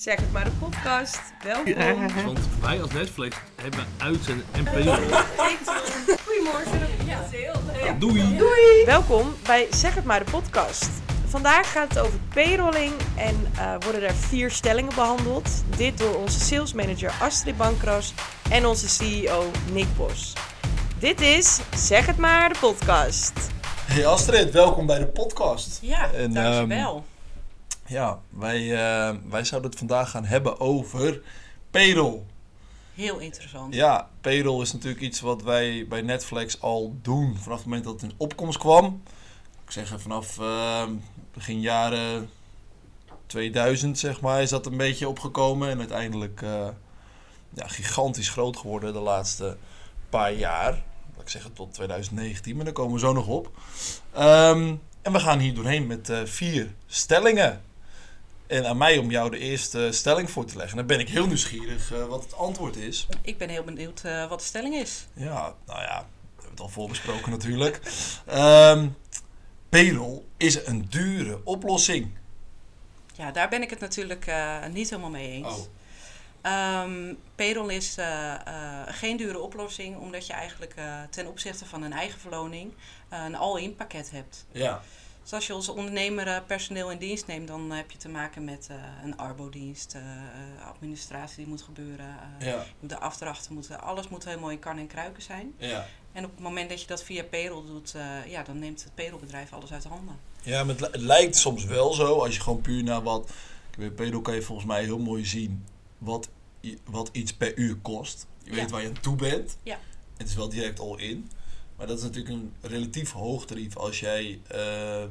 Zeg het maar, de podcast. Welkom. Want wij als Netflix hebben uitzenden en payroll. Goedemorgen. Ja, heel leuk. Doei! Welkom bij Zeg het maar, de podcast. Vandaag gaat het over payrolling en eh, worden er vier stellingen behandeld. Dit door onze salesmanager Astrid Bankras en onze CEO Nick Bos. Dit is Zeg het maar, de podcast. Hey Astrid, welkom bij de podcast. Ja, En, dankjewel. Ja, wij, eh, wij zouden het vandaag gaan hebben over payroll. Heel interessant. Ja, payroll is natuurlijk iets wat wij bij Netflix al doen vanaf het moment dat het in opkomst kwam. Ik zeg vanaf eh, begin jaren 2000 zeg maar is dat een beetje opgekomen en uiteindelijk eh, ja, gigantisch groot geworden de laatste paar jaar. Laat ik zeggen tot 2019, maar daar komen we zo nog op. Ehm, en we gaan hier doorheen met eh, vier stellingen. En aan mij om jou de eerste stelling voor te leggen. Dan ben ik heel nieuwsgierig eh, wat het antwoord is. Ik ben heel benieuwd eh, wat de stelling is. Ja, nou ja, we hebben het al voorbesproken natuurlijk. Payroll is een dure oplossing. Ja, daar ben ik het natuurlijk eh, niet helemaal mee eens. Oh. Ehm, payroll is geen dure oplossing, omdat je eigenlijk ten opzichte van een eigen verloning een all-in pakket hebt. Ja, Dus als je als ondernemer eh, personeel in dienst neemt, dan heb je te maken met eh, een arbodienst, eh, eh, administratie die moet gebeuren, eh, ja, de afdrachten moeten, alles moet helemaal in kan en kruiken zijn. ja. En op het moment dat je dat via payroll doet, eh, ja, dan neemt het payrollbedrijf alles uit de handen. Ja, maar het, li- het lijkt soms wel zo, als je gewoon puur naar wat... Bij payroll kan je volgens mij heel mooi zien wat, wat iets per uur kost. Je Ja. weet waar je aan toe bent. Ja. Het is wel direct all in. Maar dat is natuurlijk een relatief hoog tarief als jij eh,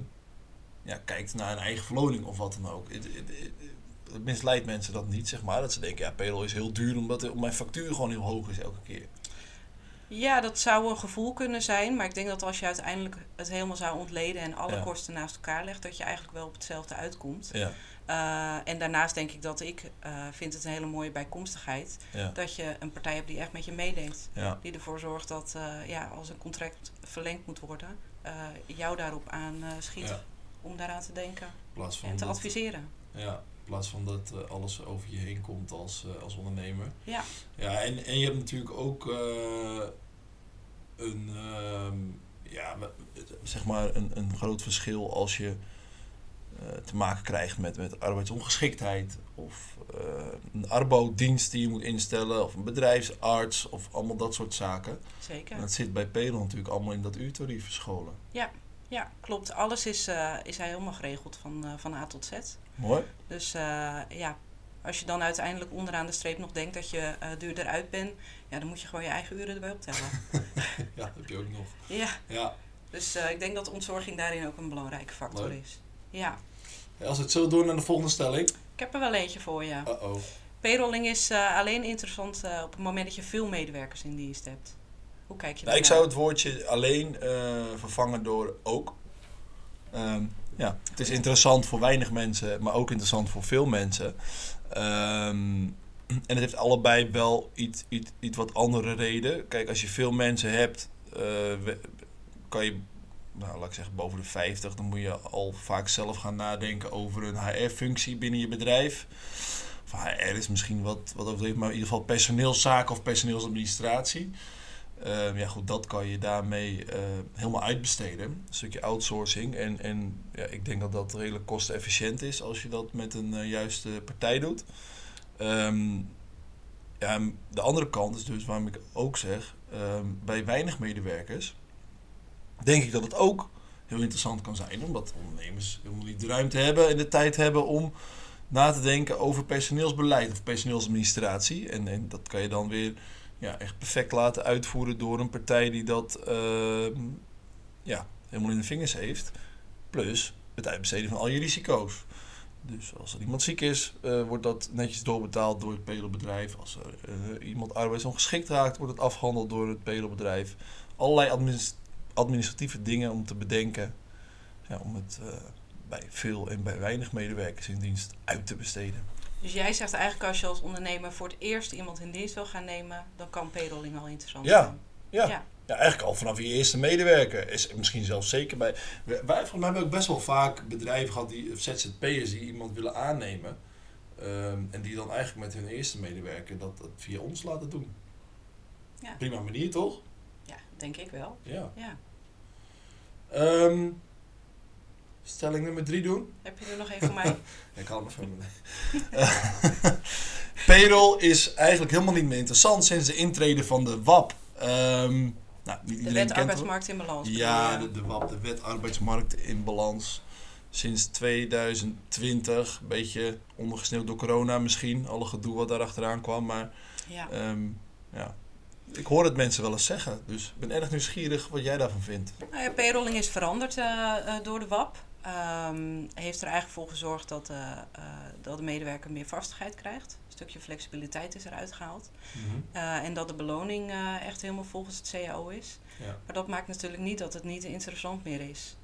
ja, kijkt naar een eigen verloning of wat dan ook. Het, misleidt mensen dat niet, zeg maar. Dat ze denken, ja, payroll is heel duur omdat mijn factuur gewoon heel hoog is elke keer. Ja, dat zou een gevoel kunnen zijn, maar ik denk dat als je uiteindelijk het helemaal zou ontleden en alle Ja. kosten naast elkaar legt, dat je eigenlijk wel op hetzelfde uitkomt. Ja, Eh, en daarnaast denk ik dat ik eh, vind het een hele mooie bijkomstigheid ja, dat je een partij hebt die echt met je meedenkt. Die ervoor zorgt dat eh, ja, als een contract verlengd moet worden, jou daarop aan schiet om daaraan te denken en te adviseren. Ja, plaats van dat eh, alles over je heen komt als, eh, als ondernemer. Ja. Ja, en, en je hebt natuurlijk ook eh, een, ehm, ja, zeg maar een, een groot verschil als je te maken krijgt met, met arbeidsongeschiktheid of een arbodienst die je moet instellen of een bedrijfsarts of allemaal dat soort zaken. Zeker. En dat zit bij payroll natuurlijk allemaal in dat uurtarief verscholen. Ja, klopt. Alles is, eh, is hij helemaal geregeld van, eh, van A tot Z. Mooi. Dus eh, ja, als je dan uiteindelijk onderaan de streep nog denkt dat je eh, duurder uit bent, ja, dan moet je gewoon je eigen uren erbij optellen. Ja, dat heb je ook nog. ja, Ja. dus eh, ik denk dat ontzorging daarin ook een belangrijke factor Leuk. is. Ja, Als we het zo doen naar de volgende stelling. ik heb er wel eentje voor je. Uh-oh. Payrolling is eh, alleen interessant eh, op het moment dat je veel medewerkers in dienst hebt. Hoe kijk je Nou, ik zou het woordje alleen eh, vervangen door ook. Ehm, ja, het is interessant voor weinig mensen, maar ook interessant voor veel mensen. Ehm, en het heeft allebei wel iets, iets, iets wat andere reden. Kijk, als je veel mensen hebt, eh, kan je, nou, laat ik zeggen, boven de 50, dan moet je al vaak zelf gaan nadenken over een HR-functie binnen je bedrijf. Of HR is misschien wat, wat overdreven, maar in ieder geval personeelszaken of personeelsadministratie. Ehm, ja, goed, dat kan je daarmee eh, helemaal uitbesteden. Een stukje outsourcing. En, en ja, ik denk dat dat redelijk kostenefficiënt is als je dat met een eh, juiste partij doet. Ehm, ja, de andere kant is dus waarom ik ook zeg, ehm, bij weinig medewerkers denk ik dat het ook heel interessant kan zijn. Omdat ondernemers helemaal niet de ruimte hebben en de tijd hebben om na te denken over personeelsbeleid of personeelsadministratie. En dat kan je dan weer ja, echt perfect laten uitvoeren door een partij die dat ehm, ja, helemaal in de vingers heeft. Plus het uitbesteden van al je risico's. Dus als er iemand ziek is, eh, wordt dat netjes doorbetaald door het pedobedrijf. Als er eh, iemand arbeidsongeschikt raakt, wordt het afgehandeld door het pedobedrijf. Allerlei administ- administratieve dingen om te bedenken. Ja, om het eh, bij veel en bij weinig medewerkers in dienst uit te besteden. Dus jij zegt eigenlijk als je als ondernemer voor het eerst iemand in dienst wil gaan nemen, dan kan payrolling al interessant Ja. zijn. Ja. Ja. Ja, eigenlijk al vanaf je eerste medewerker. Is misschien zelfs zeker bij. Wij, volgens mij hebben we ook best wel vaak bedrijven gehad, die, ZZP'ers, die iemand willen aannemen. Ehm, en die dan eigenlijk met hun eerste medewerker dat, dat via ons laten doen. Ja. Prima manier, toch? Ja, denk ik wel. Ja. Ja. Ehm, stelling nummer drie doen. Heb je er nog één voor mij? Ik haal hem even. Payroll is eigenlijk helemaal niet meer interessant sinds de intrede van de WAP. Ehm, nou, niet De wet arbeidsmarkt in balans. Ja, de, de WAP, de wet arbeidsmarkt in balans. Sinds 2020, een beetje ondergesneeuwd door corona misschien, alle gedoe wat daar achteraan kwam. Maar ja. ehm, ja, ik hoor het mensen wel eens zeggen. Dus ik ben erg nieuwsgierig wat jij daarvan vindt. Nou ja, payrolling is veranderd eh, eh, door de WAP. Ehm, heeft er eigenlijk voor gezorgd dat, eh, eh, dat de medewerker meer vastigheid krijgt. Een stukje flexibiliteit is eruit gehaald. Eh, en dat de beloning echt helemaal volgens het CAO is. Ja, Maar dat maakt natuurlijk niet dat het niet interessant meer is.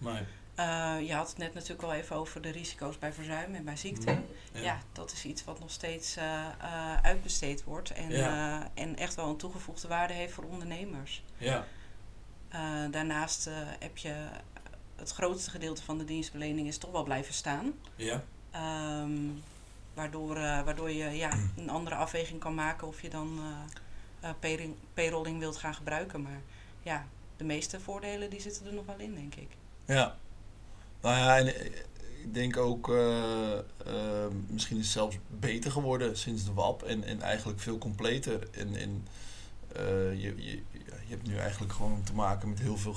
Eh, je had het net natuurlijk al even over de risico's bij verzuim en bij ziekte. Mhm. Ja. dat is iets wat nog steeds uitbesteed wordt. En, Ja. en echt wel een toegevoegde waarde heeft voor ondernemers. ja, daarnaast heb je het grootste gedeelte van de dienstverlening is toch wel blijven staan. ja, Ehm, waardoor, eh, waardoor je ja, een andere afweging kan maken of je dan eh, payring- payrolling wilt gaan gebruiken. Maar ja, de meeste voordelen die zitten er nog wel in, denk ik. ja. Nou ja, en ik denk ook, misschien is het zelfs beter geworden sinds de WAP en, en eigenlijk veel completer. En, en je, je, je hebt nu eigenlijk gewoon te maken met heel veel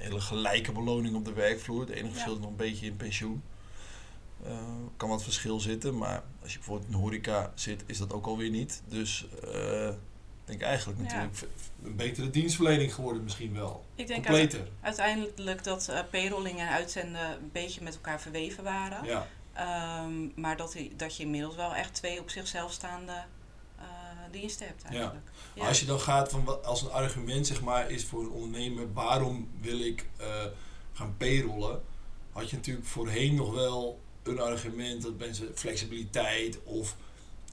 hele gelijke beloning op de werkvloer. Het enige Ja. verschil is nog een beetje in pensioen. Eh, kan wat verschil zitten, maar als je bijvoorbeeld in de horeca zit, is dat ook alweer niet. Dus eh, ik denk eigenlijk Ja. natuurlijk een betere dienstverlening geworden misschien wel. Ik denk Completer. uiteindelijk dat payrolling en uitzenden een beetje met elkaar verweven waren. Ja. Ehm, maar dat, dat je inmiddels wel echt twee op zichzelf staande diensten hebt eigenlijk. Maar Als je dan gaat van wat als een argument zeg maar is voor een ondernemer, waarom wil ik eh, gaan payrollen, had je natuurlijk voorheen nog wel een argument dat mensen flexibiliteit of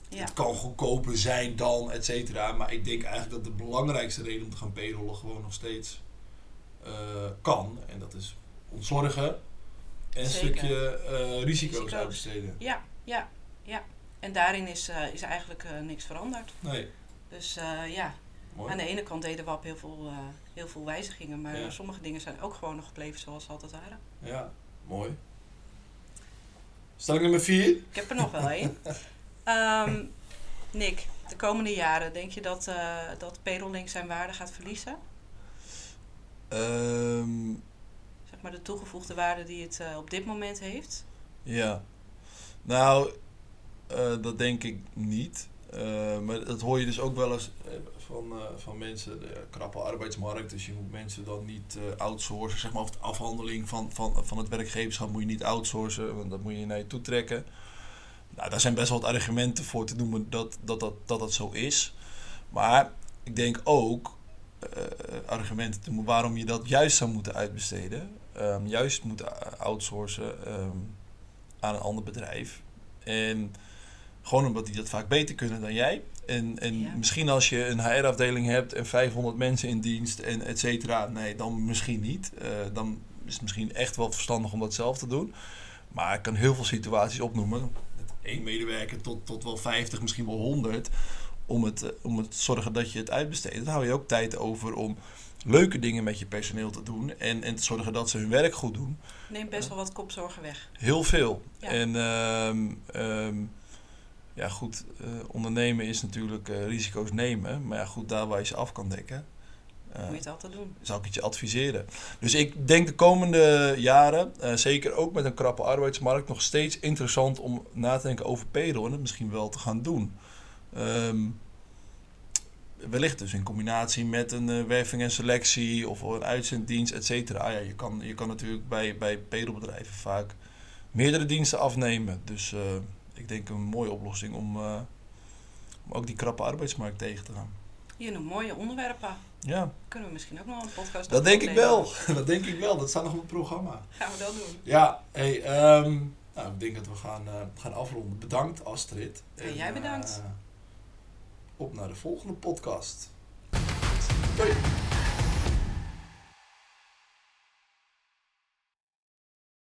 Ja. het kan goedkoper zijn dan, et cetera. Maar ik denk eigenlijk dat de belangrijkste reden om te gaan payrollen gewoon nog steeds eh, kan. En dat is ontzorgen en een stukje eh, risico's, Risico's. uitbesteden. Ja, ja, ja. En daarin is, eh, is eigenlijk eh, niks veranderd. Nee, Dus eh, ja, mooi. aan de ene kant deden WAP heel veel, eh, heel veel wijzigingen, maar Ja. sommige dingen zijn ook gewoon nog gebleven zoals ze altijd waren. Ja, mooi. Stelling nummer vier. Ik heb er nog wel één. Ehm, Nick, de komende jaren, denk je dat, eh dat zijn waarde gaat verliezen? Ehm, Zeg maar de toegevoegde waarde die het eh, op dit moment heeft? ja. Nou, eh, dat denk ik niet. Eh, maar dat hoor je dus ook wel eens eh, van, van mensen. De krappe arbeidsmarkt. Dus je moet mensen dan niet outsourcen. Zeg maar, of de afhandeling van, van, van het werkgeverschap moet je niet outsourcen. Want dat moet je naar je toe trekken. Nou, daar zijn best wel wat argumenten voor te noemen dat dat, dat, dat, dat zo is. Maar ik denk ook argumenten te noemen waarom je dat juist zou moeten uitbesteden. Ehm, juist moeten outsourcen ehm, aan een ander bedrijf. En gewoon omdat die dat vaak beter kunnen dan jij. En, en Ja. misschien als je een HR-afdeling hebt en 500 mensen in dienst en et cetera. Nee, dan misschien niet. Eh, dan is het misschien echt wel verstandig om dat zelf te doen. Maar ik kan heel veel situaties opnoemen. Met één medewerker tot, tot wel 50, misschien wel 100. Om het, eh, om het zorgen dat je het uitbesteedt. Dan hou je ook tijd over om leuke dingen met je personeel te doen. En, en te zorgen dat ze hun werk goed doen. Neemt best wel wat kopzorgen weg. Heel veel. Ja. En ehm, ja, goed, eh, ondernemen is natuurlijk eh, risico's nemen. Maar ja, goed, daar waar je ze af kan dekken, eh, Moet je het altijd doen. zou ik het je adviseren. Dus ik denk de komende jaren, zeker ook met een krappe arbeidsmarkt, nog steeds interessant om na te denken over payroll en het misschien wel te gaan doen. Ehm, wellicht dus in combinatie met een werving en selectie of een uitzenddienst, et cetera. Ja, je, kan, je kan natuurlijk bij, bij payrollbedrijven vaak meerdere diensten afnemen. Dus ik denk een mooie oplossing om, eh, om ook die krappe arbeidsmarkt tegen te gaan. Je noemt mooie onderwerpen. Ja, Kunnen we misschien ook nog een podcast dat denk ik wel. Dat denk ik wel. Dat staat nog op het programma. Gaan we dat doen. Ja, hey, ehm, nou, ik denk dat we gaan, eh, gaan afronden. Bedankt Astrid. En jij bedankt. eh, op naar de volgende podcast. Doei.